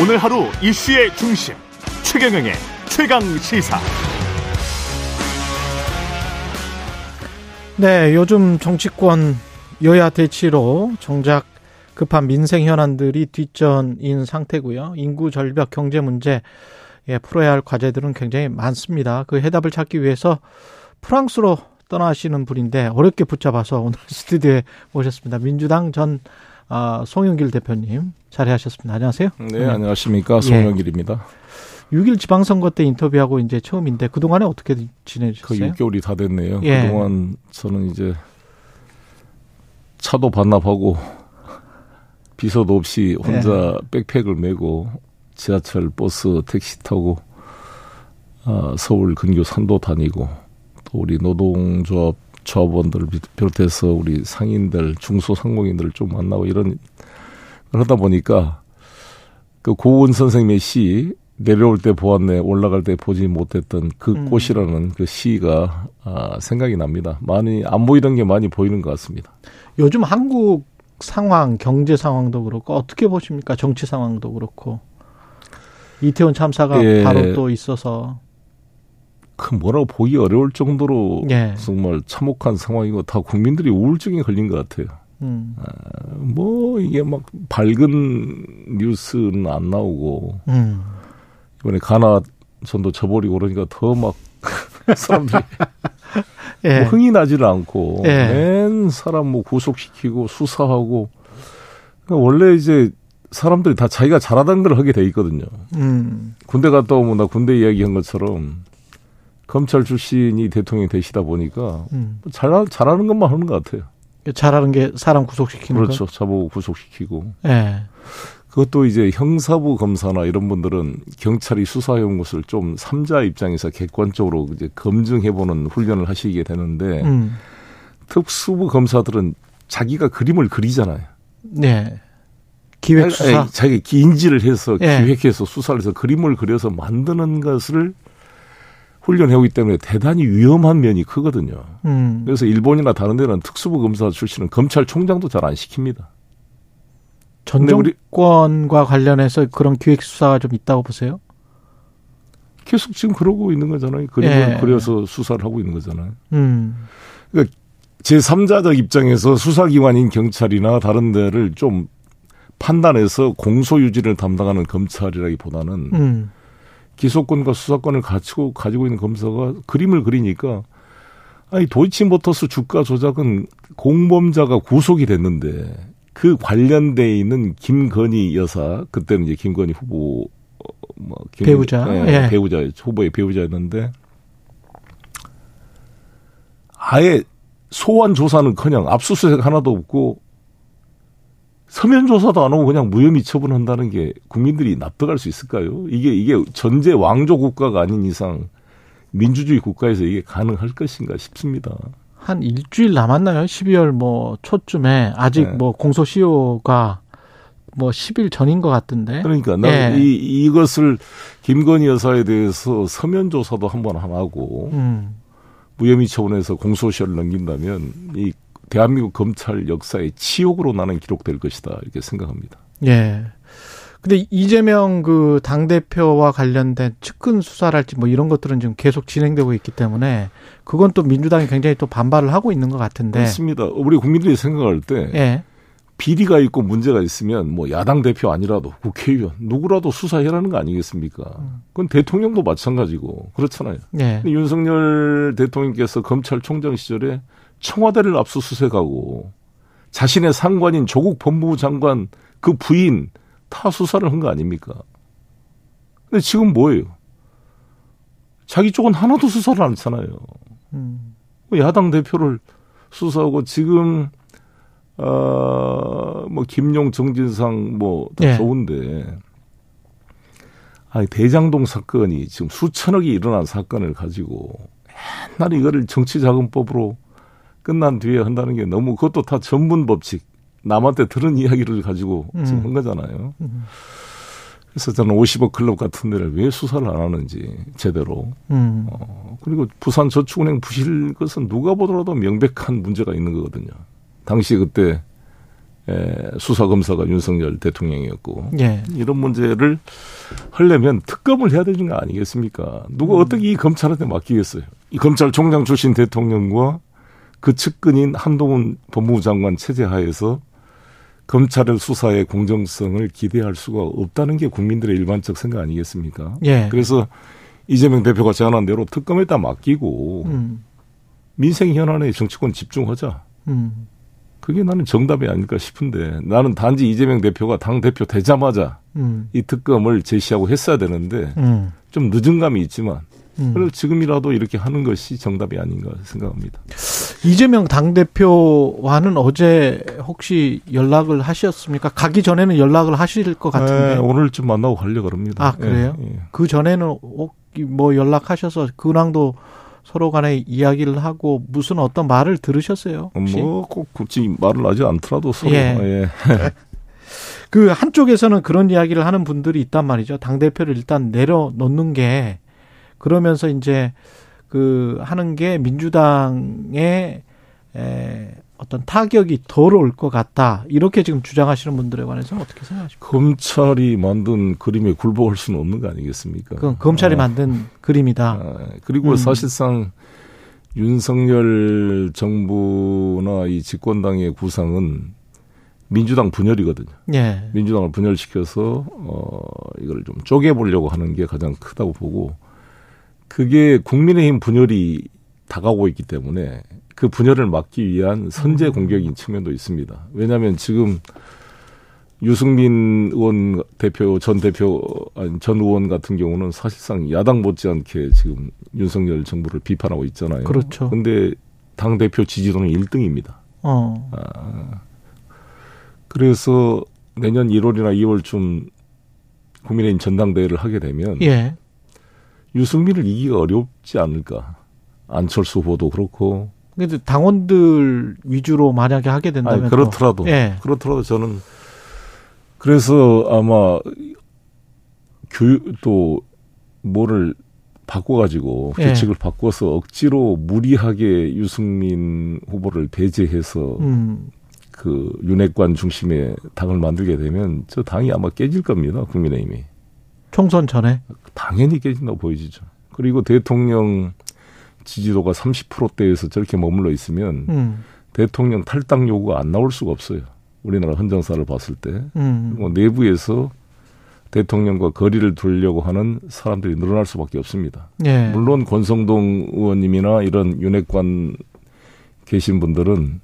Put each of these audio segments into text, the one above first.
오늘 하루 이슈의 중심 최경영의 최강 시사. 네, 요즘 정치권 여야 대치로 정작 급한 민생 현안들이 뒷전인 상태고요. 인구 절벽 경제 문제 예, 풀어야 할 과제들은 굉장히 많습니다. 그 해답을 찾기 위해서 프랑스로 떠나시는 분인데 어렵게 붙잡아서 오늘 스튜디오에 모셨습니다. 민주당 전 아, 송영길 대표님 자리하셨습니다. 안녕하세요. 네, 안녕하십니까. 송영길입니다. 예. 6일 지방선거 때 인터뷰하고 이제 처음인데 그동안에 어떻게 지내셨어요? 그 6개월이 다 됐네요. 예. 그동안 저는 이제 차도 반납하고 비서도 없이 혼자 예. 백팩을 메고 지하철, 버스, 택시 타고 어, 서울 근교 산도 다니고 또 우리 노동조합 조합원들 비롯해서 우리 상인들, 중소상공인들을 좀 만나고 이런 그러다 보니까 그 고은 선생님의 시 내려올 때 보았네 올라갈 때 보지 못했던 그 음. 꽃이라는 그 시가 아, 생각이 납니다. 많이 안 보이던 게 많이 보이는 것 같습니다. 요즘 한국 상황, 경제 상황도 그렇고 어떻게 보십니까? 정치 상황도 그렇고 이태원 참사가 예. 바로 또 있어서 그 뭐라고 보기 어려울 정도로 예. 정말 참혹한 상황이고 다 국민들이 우울증에 걸린 것 같아요. 음. 아, 뭐 이게 막 밝은 뉴스는 안 나오고 음. 이번에 가나 전도 저버리고 그러니까 더 막 사람들이 예. 뭐 흥이 나지를 않고 예. 맨 사람 뭐 구속시키고 수사하고 그러니까 원래 이제 사람들이 다 자기가 잘하다는 걸 하게 돼 있거든요. 음. 군대 갔다 오면 나 군대 이야기한 것처럼 검찰 출신이 대통령이 되시다 보니까 음. 잘, 잘하는 것만 하는 것 같아요. 잘하는 게 사람 구속시키는 그렇죠. 거? 자보 구속시키고. 네. 그것도 이제 형사부 검사나 이런 분들은 경찰이 수사해온 것을 좀 삼자 입장에서 객관적으로 이제 검증해보는 훈련을 하시게 되는데 음. 특수부 검사들은 자기가 그림을 그리잖아요. 네. 기획 수사. 자기 인지를 해서 네. 기획해서 수사를 해서 그림을 그려서 만드는 것을 훈련해오기 때문에 대단히 위험한 면이 크거든요. 음. 그래서 일본이나 다른 데는 특수부 검사 출신은 검찰총장도 잘 안 시킵니다. 전 정권과 관련해서 그런 기획 수사가 좀 있다고 보세요? 계속 지금 그러고 있는 거잖아요. 그림을 예. 그려서 수사를 하고 있는 거잖아요. 음. 그러니까 제3자적 입장에서 수사기관인 경찰이나 다른 데를 좀 판단해서 공소 유지를 담당하는 검찰이라기보다는 음. 기소권과 수사권을 가지고 가지고 있는 검사가 그림을 그리니까 아니 도이치모터스 주가 조작은 공범자가 구속이 됐는데 그 관련돼 있는 김건희 여사 그때는 이제 김건희 후보 어, 뭐 김, 배우자 예, 예. 배우자 후보의 배우자였는데 아예 소환 조사는커녕 압수수색 하나도 없고 서면 조사도 안 하고 그냥 무혐의 처분한다는 게 국민들이 납득할 수 있을까요? 이게 이게 전제 왕조 국가가 아닌 이상 민주주의 국가에서 이게 가능할 것인가 싶습니다. 한 일주일 남았나요? 12월 뭐 초쯤에 아직 네. 뭐 공소시효가 뭐 10일 전인 것 같던데. 그러니까 나 예. 이, 이것을 김건희 여사에 대해서 서면 조사도 한번 안 하고 음. 무혐의 처분해서 공소시효를 넘긴다면 이 대한민국 검찰 역사의 치욕으로 나는 기록될 것이다 이렇게 생각합니다. 예. 근데 이재명 그 당 대표와 관련된 측근 수사랄지 뭐 이런 것들은 지금 계속 진행되고 있기 때문에 그건 또 민주당이 굉장히 또 반발을 하고 있는 것 같은데. 그렇습니다. 우리 국민들이 생각할 때 예. 비리가 있고 문제가 있으면 뭐 야당 대표 아니라도 국회의원 누구라도 수사해라는 거 아니겠습니까? 그건 대통령도 마찬가지고 그렇잖아요. 예. 윤석열 대통령께서 검찰총장 시절에 청와대를 압수수색하고 자신의 상관인 조국 법무부 장관 그 부인 타 수사를 한 거 아닙니까? 근데 지금 뭐예요? 자기 쪽은 하나도 수사를 안 했잖아요. 음. 야당 대표를 수사하고 지금 어뭐 김용 정진상 뭐다 네. 좋은데 아니 대장동 사건이 지금 수천억이 일어난 사건을 가지고 옛날 이거를 정치자금법으로 끝난 뒤에 한다는 게 너무 그것도 다 전문 법칙 남한테 들은 이야기를 가지고 음. 지금 한 거잖아요. 음. 그래서 저는 50억 클럽 같은 데를 왜 수사를 안 하는지 제대로. 음. 어, 그리고 부산 저축은행 부실 것은 누가 보더라도 명백한 문제가 있는 거거든요. 당시 그때 에, 수사 검사가 윤석열 대통령이었고 예. 이런 문제를 하려면 특검을 해야 되는 거 아니겠습니까? 누가 음. 어떻게 이 검찰한테 맡기겠어요? 이 검찰총장 출신 대통령과 그 측근인 한동훈 법무부 장관 체제 하에서 검찰의 수사의 공정성을 기대할 수가 없다는 게 국민들의 일반적 생각 아니겠습니까? 예. 그래서 이재명 대표가 제안한 대로 특검에다 맡기고 음. 민생 현안에 정치권 집중하자. 음. 그게 나는 정답이 아닐까 싶은데 나는 단지 이재명 대표가 당 대표 되자마자 음. 이 특검을 제시하고 했어야 되는데 음. 좀 늦은 감이 있지만 음. 그래서 지금이라도 이렇게 하는 것이 정답이 아닌가 생각합니다. 이재명 당 대표와는 어제 혹시 연락을 하셨습니까? 가기 전에는 연락을 하실 것 같은데 네, 오늘쯤 만나고 가려고 합니다. 아 그래요? 예, 예. 그 전에는 뭐 연락하셔서 근황도 서로 간에 이야기를 하고 무슨 어떤 말을 들으셨어요? 뭐꼭 굳이 말을 하지 않더라도 서로 예. 예. 그 한쪽에서는 그런 이야기를 하는 분들이 있단 말이죠. 당 대표를 일단 내려놓는 게 그러면서 이제 그 하는 게 민주당의 에 어떤 타격이 덜 올 것 같다. 이렇게 지금 주장하시는 분들에 관해서 어떻게 생각하십니까? 검찰이 만든 그림에 굴복할 수는 없는 거 아니겠습니까? 그 검찰이 아. 만든 그림이다. 아, 그리고 음. 사실상 윤석열 정부나 이 집권당의 구상은 민주당 분열이거든요. 예. 민주당을 분열시켜서 어 이걸 좀 쪼개 보려고 하는 게 가장 크다고 보고 그게 국민의힘 분열이 다가오고 있기 때문에 그 분열을 막기 위한 선제 음. 공격인 측면도 있습니다. 왜냐하면 지금 유승민 의원 대표 전 대표 아니 전 의원 같은 경우는 사실상 야당 못지않게 지금 윤석열 정부를 비판하고 있잖아요. 그렇죠. 근데 당 대표 지지도는 1등입니다. 어. 아, 그래서 내년 1월이나 2월쯤 국민의힘 전당대회를 하게 되면 예. 유승민을 이기가 어렵지 않을까. 안철수 후보도 그렇고 근데 당원들 위주로 만약에 하게 된다면 아니, 그렇더라도 예. 그렇더라도 저는 그래서 아마 교육 또 뭐를 바꿔가지고 예. 규칙을 바꿔서 억지로 무리하게 유승민 후보를 배제해서 음. 그 윤핵관 중심의 당을 만들게 되면 저 당이 아마 깨질 겁니다 국민의힘이 총선 전에 당연히 깨진다고 보여지죠. 그리고 대통령 지지도가 30%대에서 저렇게 머물러 있으면 음. 대통령 탈당 요구가 안 나올 수가 없어요. 우리나라 헌정사를 봤을 때. 음. 뭐 내부에서 대통령과 거리를 두려고 하는 사람들이 늘어날 수밖에 없습니다. 예. 물론 권성동 의원님이나 이런 윤핵관 계신 분들은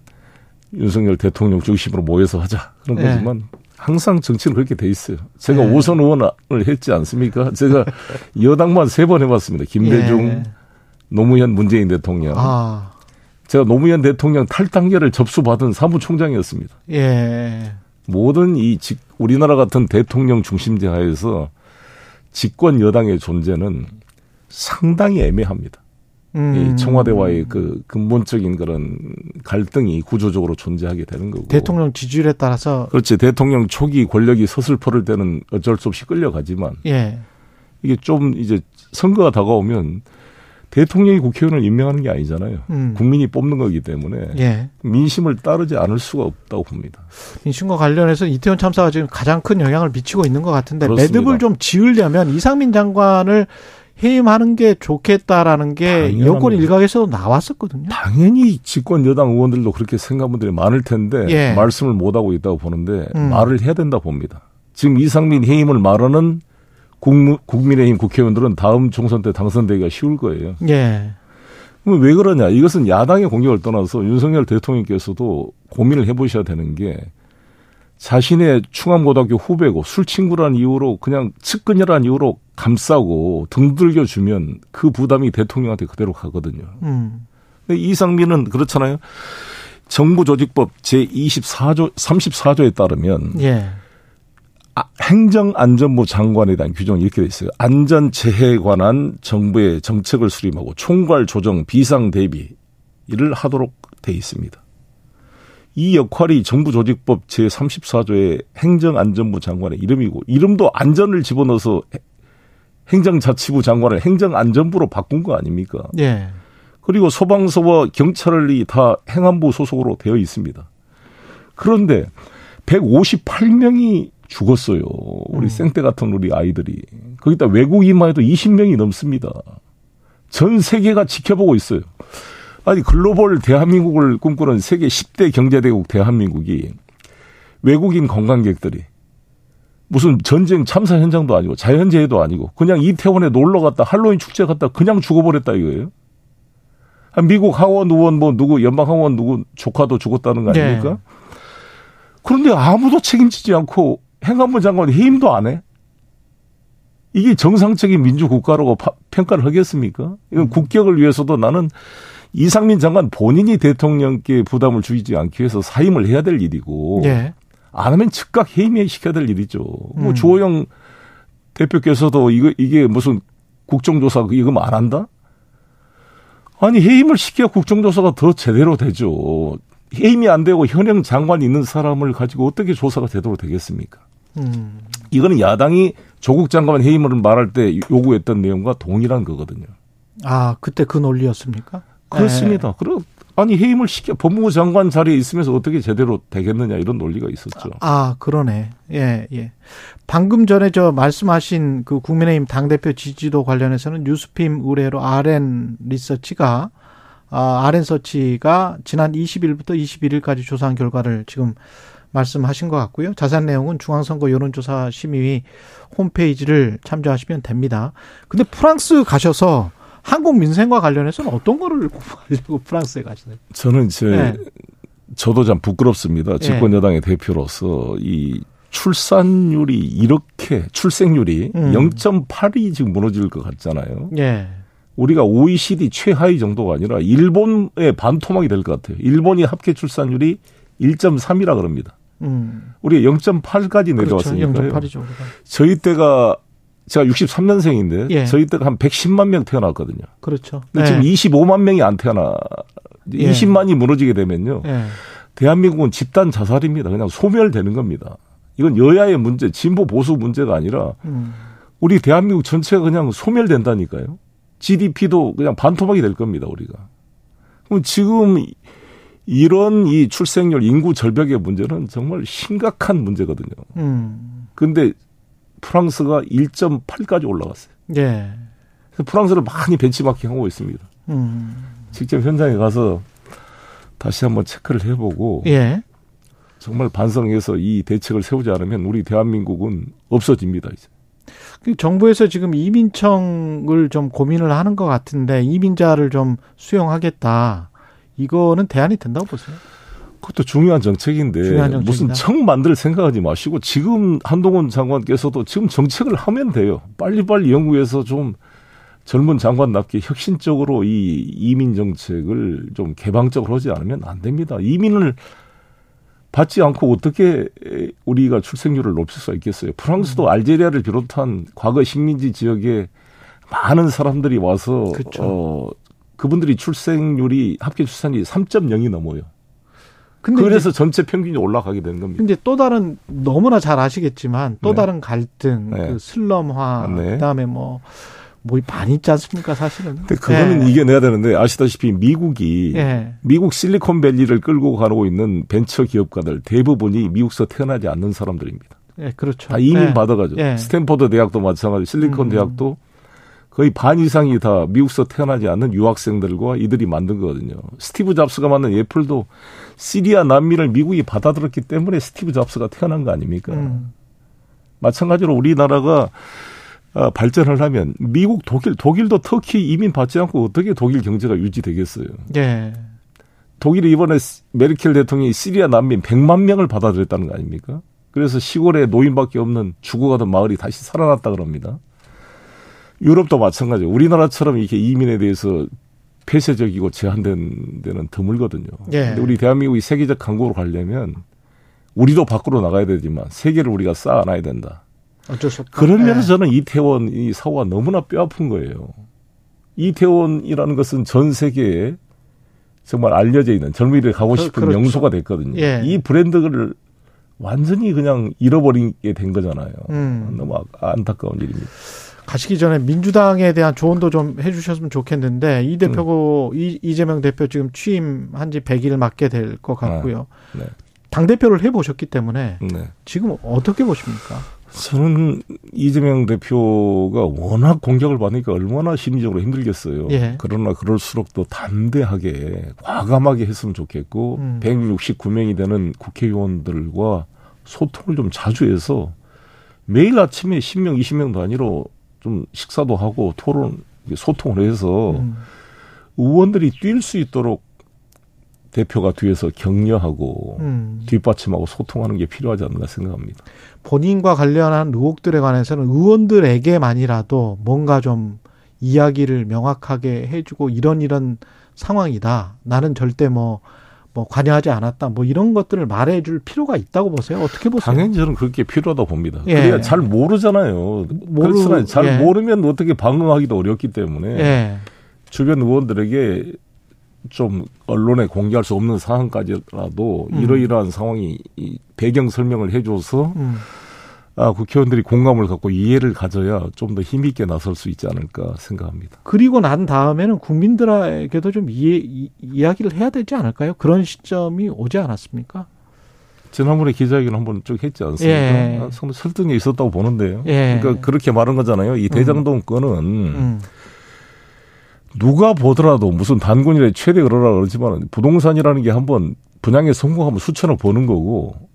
윤석열 대통령 중심으로 모여서 하자 그런 예. 거지만 항상 정치는 그렇게 돼 있어요. 제가 예. 오선 의원을 했지 않습니까? 제가 여당만 세 번 해봤습니다. 김대중, 예. 노무현 문재인 대통령. 아. 제가 노무현 대통령 탈당계를 접수받은 사무총장이었습니다. 예. 모든 이 직, 우리나라 같은 대통령 중심제 하에서 집권 여당의 존재는 상당히 애매합니다. 음. 이 청와대와의 그 근본적인 그런 갈등이 구조적으로 존재하게 되는 거고. 대통령 지지율에 따라서. 그렇지. 대통령 초기 권력이 서슬퍼를 때는 어쩔 수 없이 끌려가지만. 예. 이게 좀 이제 선거가 다가오면 대통령이 국회의원을 임명하는 게 아니잖아요. 음. 국민이 뽑는 거기 때문에 예. 민심을 따르지 않을 수가 없다고 봅니다. 민심과 관련해서 이태원 참사가 지금 가장 큰 영향을 미치고 있는 것 같은데 그렇습니다. 매듭을 좀 지으려면 이상민 장관을 해임하는 게 좋겠다라는 게 여권 일각에서도 나왔었거든요. 당연히 집권 여당 의원들도 그렇게 생각한 분들이 많을 텐데 예. 말씀을 못 하고 있다고 보는데 음. 말을 해야 된다 봅니다. 지금 이상민 해임을 말하는 국민의힘 국회의원들은 다음 총선 때 당선되기가 쉬울 거예요. 예. 그럼 왜 그러냐? 이것은 야당의 공격을 떠나서 윤석열 대통령께서도 고민을 해보셔야 되는 게 자신의 충암고등학교 후배고 술 친구라는 이유로 그냥 측근이라는 이유로 감싸고 등들겨 주면 그 부담이 대통령한테 그대로 가거든요. 음. 근데 이상민은 그렇잖아요. 정부조직법 제24조 34조에 따르면 예. 아, 행정안전부 장관에 대한 규정이 이렇게 돼 있어요. 안전 재해에 관한 정부의 정책을 수립하고 총괄 조정 비상 대비를 하도록 돼 있습니다. 이 역할이 정부조직법 제34조의 행정안전부 장관의 이름이고 이름도 안전을 집어넣어서 행정자치부 장관을 행정안전부로 바꾼 거 아닙니까? 예. 그리고 소방서와 경찰이 다 행안부 소속으로 되어 있습니다. 그런데 158명이 죽었어요. 우리 음. 생때 같은 우리 아이들이. 거기다 외국인만 해도 20명이 넘습니다. 전 세계가 지켜보고 있어요. 아니 글로벌 대한민국을 꿈꾸는 세계 10대 경제대국 대한민국이 외국인 관광객들이 무슨 전쟁 참사 현장도 아니고 자연재해도 아니고 그냥 이태원에 놀러 갔다 할로윈 축제 갔다 그냥 죽어버렸다 이거예요. 미국 하원 의원 뭐 누구 연방 하원 누구 조카도 죽었다는 거 아닙니까? 네. 그런데 아무도 책임지지 않고 행안부 장관 해임도 안 해. 이게 정상적인 민주국가라고 평가를 하겠습니까? 이건 음. 국격을 위해서도 나는 이상민 장관 본인이 대통령께 부담을 주지 않기 위해서 사임을 해야 될 일이고 예. 안 하면 즉각 해임시켜야 될 일이죠. 뭐 음. 뭐 주호영 대표께서도 이거 이게 무슨 국정조사 이거 뭐안 한다? 아니 해임을 시켜야 국정조사가 더 제대로 되죠. 해임이 안 되고 현행 장관이 있는 사람을 가지고 어떻게 조사가 제대로 되겠습니까? 음. 이거는 야당이 조국 장관 해임을 말할 때 요구했던 내용과 동일한 거거든요. 아 그때 그 논리였습니까? 그렇습니다. 네. 그럼 아니 해임을 시켜 법무부 장관 자리에 있으면서 어떻게 제대로 되겠느냐 이런 논리가 있었죠. 아 그러네. 예 예. 방금 전에 저 말씀하신 그 국민의힘 당 대표 지지도 관련해서는 뉴스핌 의뢰로 RN 리서치가 아, RN 서치가 지난 20일부터 21일까지 조사한 결과를 지금 말씀하신 것 같고요. 자세한 내용은 중앙선거 여론조사 심의위 홈페이지를 참조하시면 됩니다. 근데 프랑스 가셔서 한국 민생과 관련해서는 어떤 거를 공부하려고 프랑스에 가시나요? 저는 이제 네. 저도 참 부끄럽습니다. 집권 여당의 네. 대표로서 이 출산율이 이렇게 출생률이 음. 0.8이 지금 무너질 것 같잖아요. 네. 우리가 OECD 최하위 정도가 아니라 일본의 반토막이 될 것 같아요. 일본이 합계 출산율이 1.3이라 그럽니다. 음. 우리가 0.8까지 내려왔으니까요. 그렇죠. 0.8이죠. 저희 때가 제가 63년생인데 예. 저희 때가 한 110만 명 태어났거든요. 그렇죠. 근데 지금 25만 예. 명이 안 태어나 20만이 예. 무너지게 되면요. 예. 대한민국은 집단 자살입니다. 그냥 소멸되는 겁니다. 이건 여야의 문제, 진보 보수 문제가 아니라 음. 우리 대한민국 전체가 그냥 소멸된다니까요. GDP도 그냥 반토막이 될 겁니다, 우리가. 그럼 지금 이런 이 출생률 인구 절벽의 문제는 정말 심각한 문제거든요. 음. 근데 프랑스가 1.8까지 올라갔어요. 예. 그래서 프랑스를 많이 벤치마킹하고 있습니다. 음. 직접 현장에 가서 다시 한번 체크를 해보고 예. 정말 반성해서 이 대책을 세우지 않으면 우리 대한민국은 없어집니다. 이제. 그 정부에서 지금 이민청을 좀 고민을 하는 것 같은데 이민자를 좀 수용하겠다. 이거는 대안이 된다고 보세요? 그것도 중요한 정책인데 중요한 무슨 청 만들 생각하지 마시고 지금 한동훈 장관께서도 지금 정책을 하면 돼요. 빨리빨리 연구해서 좀 젊은 장관답게 혁신적으로 이 이민 정책을 좀 개방적으로 하지 않으면 안 됩니다. 이민을 받지 않고 어떻게 우리가 출생률을 높일 수가 있겠어요. 프랑스도 음. 알제리아를 비롯한 과거 식민지 지역에 많은 사람들이 와서 그렇죠. 어 그분들이 출생률이 합계 출산이 3.0이 넘어요. 근데 그래서 전체 평균이 올라가게 되는 겁니다. 근데 또 다른 너무나 잘 아시겠지만 또 네. 다른 갈등, 네. 그 슬럼화, 네. 그다음에 뭐. 뭐 많이 있지 않습니까 사실은. 근데 그거는 네. 이겨내야 되는데 아시다시피 미국이 네. 미국 실리콘밸리를 끌고 가고 있는 벤처 기업가들 대부분이 미국서 태어나지 않는 사람들입니다. 네, 그렇죠. 다 이민 네. 받아가지고 네. 스탠퍼드 대학도 마찬가지, 실리콘 음. 대학도 거의 반 이상이 다 미국서 태어나지 않는 유학생들과 이들이 만든 거거든요. 스티브 잡스가 만든 애플도 시리아 난민을 미국이 받아들였기 때문에 스티브 잡스가 태어난 거 아닙니까? 음. 마찬가지로 우리나라가 아, 발전을 하면 미국, 독일, 독일도 터키 이민 받지 않고 어떻게 독일 경제가 유지되겠어요? 예. 독일이 이번에 메르켈 대통령이 시리아 난민 100만 명을 받아들였다는 거 아닙니까? 그래서 시골에 노인밖에 없는 죽어가던 마을이 다시 살아났다 그럽니다. 유럽도 마찬가지예요. 우리나라처럼 이렇게 이민에 대해서 폐쇄적이고 제한된 데는 드물거든요. 예. 근데 우리 대한민국이 세계적 강국으로 가려면 우리도 밖으로 나가야 되지만 세계를 우리가 쌓아놔야 된다. 어쩔 수 없다. 그런 면에서 예. 저는 이태원 이 사고가 너무나 뼈아픈 거예요. 이태원이라는 것은 전 세계에 정말 알려져 있는 젊은이들 가고 싶은 그, 그렇죠. 명소가 됐거든요. 예. 이 브랜드를 완전히 그냥 잃어버리게 된 거잖아요. 음. 너무 아, 안타까운 일입니다. 가시기 전에 민주당에 대한 조언도 좀 해주셨으면 좋겠는데 이 대표고 음. 이, 이재명 대표 지금 취임한 지 100일 맞게 될 것 같고요. 네. 네. 당 대표를 해 보셨기 때문에 네. 지금 어떻게 보십니까? 저는 이재명 대표가 워낙 공격을 받으니까 얼마나 심리적으로 힘들겠어요. 예. 그러나 그럴수록 또 담대하게 과감하게 했으면 좋겠고 음. 169명이 되는 국회의원들과 소통을 좀 자주 해서 매일 아침에 10명, 20명도 아니로 좀 식사도 하고 토론, 소통을 해서 음. 의원들이 뛸 수 있도록 대표가 뒤에서 격려하고 음. 뒷받침하고 소통하는 게 필요하지 않나 생각합니다. 본인과 관련한 의혹들에 관해서는 의원들에게만이라도 뭔가 좀 이야기를 명확하게 해주고 이런 이런 상황이다. 나는 절대 뭐, 뭐 관여하지 않았다. 뭐 이런 것들을 말해줄 필요가 있다고 보세요. 어떻게 보세요? 당연히 저는 그렇게 필요하다 봅니다. 예. 그래야 잘 모르잖아요. 모르, 잘 예. 모르면 어떻게 방어하기도 어렵기 때문에 예. 주변 의원들에게 좀 언론에 공개할 수 없는 상황까지라도 음. 이러이러한 상황이 배경 설명을 해줘서 음. 아, 국회의원들이 공감을 갖고 이해를 가져야 좀 더 힘있게 나설 수 있지 않을까 생각합니다. 그리고 난 다음에는 국민들에게도 좀 이해, 이, 이야기를 해야 되지 않을까요? 그런 시점이 오지 않았습니까? 지난번에 기자회견 한번 쭉 했지 않습니까? 예. 아, 설득이 있었다고 보는데요. 예. 그러니까 그렇게 말한 거잖아요. 이 대장동 건은 음. 음. 누가 보더라도 무슨 단군이라 최대 그러라 그러지만 부동산이라는 게 한번 분양에 성공하면 수천억 버는 거고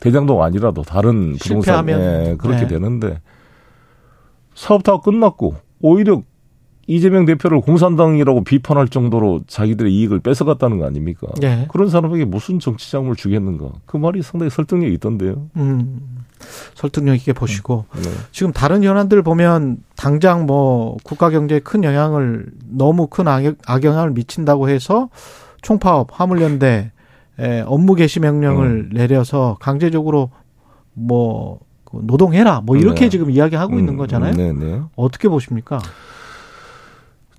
대장동 아니라도 다른 부동산 예, 그렇게 네. 되는데 사업 다 끝났고 오히려 이재명 대표를 공산당이라고 비판할 정도로 자기들의 이익을 뺏어갔다는 거 아닙니까? 네. 그런 사람에게 무슨 정치 자금을 주겠는가? 그 말이 상당히 설득력이 있던데요. 음, 설득력 있게 보시고 네. 지금 다른 현안들 보면 당장 뭐 국가 경제에 큰 영향을 너무 큰 악영, 악영향을 미친다고 해서 총파업, 화물연대 업무 개시 명령을 음. 내려서 강제적으로 뭐그 노동해라 뭐 이렇게 네. 지금 이야기하고 음, 있는 거잖아요. 네, 네. 어떻게 보십니까?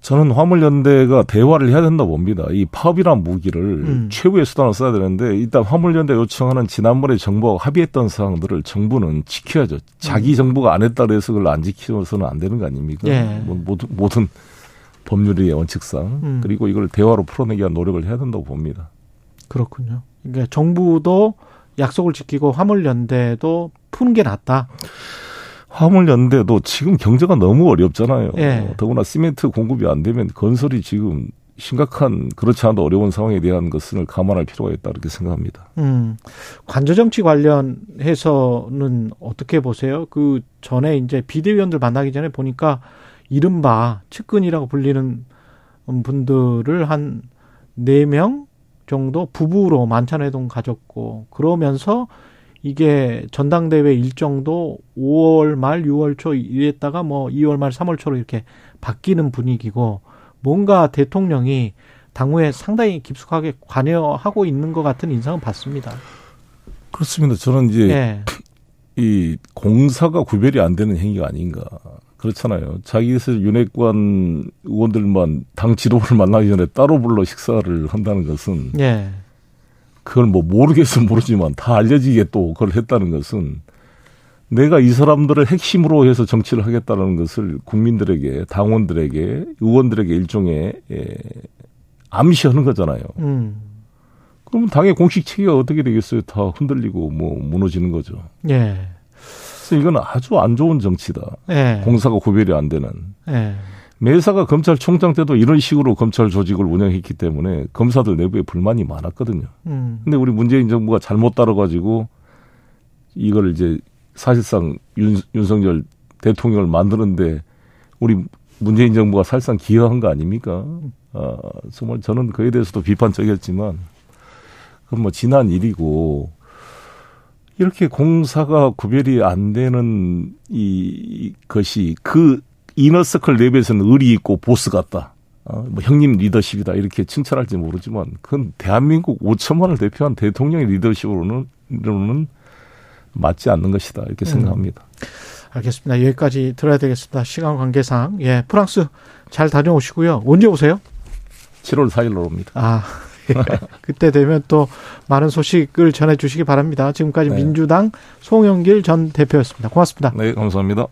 저는 화물연대가 대화를 해야 된다 고 봅니다. 이 파업이란 무기를 음. 최후의 수단으로 써야 되는데 일단 화물연대 요청하는 지난번에 정부가 합의했던 사항들을 정부는 지켜야죠. 자기 음. 정부가 안 했다 그래서 그걸 안 지켜서는 안 되는 거 아닙니까? 예. 뭐 모든, 모든 법률의 원칙상 음. 그리고 이걸 대화로 풀어내기 위한 노력을 해야 된다고 봅니다. 그렇군요. 그러니까 정부도 약속을 지키고 화물연대도 푸는 게 낫다. 화물연대도 지금 경제가 너무 어렵잖아요. 예. 더구나 시멘트 공급이 안 되면 건설이 지금 심각한 그렇지 않아도 어려운 상황에 대한 것을 감안할 필요가 있다 이렇게 생각합니다. 음, 관저 정치 관련해서는 어떻게 보세요? 그 전에 이제 비대위원들 만나기 전에 보니까 이른바 측근이라고 불리는 분들을 한 네 명 정도 부부로 만찬회동 가졌고 그러면서 이게 전당대회 일정도 5월 말 6월 초 이랬다가 뭐 2월 말 3월 초로 이렇게 바뀌는 분위기고 뭔가 대통령이 당후에 상당히 깊숙하게 관여하고 있는 것 같은 인상은 받습니다. 그렇습니다. 저는 이제 네. 이 공사가 구별이 안 되는 행위가 아닌가. 그렇잖아요. 자기에서 윤핵관 의원들만 당 지도부를 만나기 전에 따로 불러 식사를 한다는 것은 네. 그걸 뭐 모르겠으면 모르지만 다 알려지게 또 그걸 했다는 것은 내가 이 사람들을 핵심으로 해서 정치를 하겠다는 것을 국민들에게 당원들에게 의원들에게 일종의 예, 암시하는 거잖아요. 음. 그러면 당의 공식 체계가 어떻게 되겠어요? 다 흔들리고 뭐 무너지는 거죠. 예. 그래서 이건 아주 안 좋은 정치다. 예. 공사가 구별이 안 되는. 예. 매사가 검찰총장 때도 이런 식으로 검찰 조직을 운영했기 때문에 검사들 내부에 불만이 많았거든요. 음. 근데 우리 문재인 정부가 잘못 따라가지고 이걸 이제 사실상 윤, 윤석열 대통령을 만드는데 우리 문재인 정부가 사실상 기여한 거 아닙니까? 아, 정말 저는 그에 대해서도 비판적이었지만 그건 뭐 지난 일이고 이렇게 공사가 구별이 안 되는 이 것이 그 이너서클 내부에서는 의리 있고 보스 같다. 어, 뭐 형님 리더십이다 이렇게 칭찬할지 모르지만 그건 대한민국 5천만을 대표한 대통령의 리더십으로는 는 맞지 않는 것이다 이렇게 음. 생각합니다. 음. 알겠습니다. 여기까지 들어야 되겠습니다. 시간 관계상 예 프랑스 잘 다녀오시고요. 언제 오세요? 7월 4일로 옵니다. 아 예. 그때 되면 또 많은 소식을 전해 주시기 바랍니다. 지금까지 네. 민주당 송영길 전 대표였습니다. 고맙습니다. 네 감사합니다.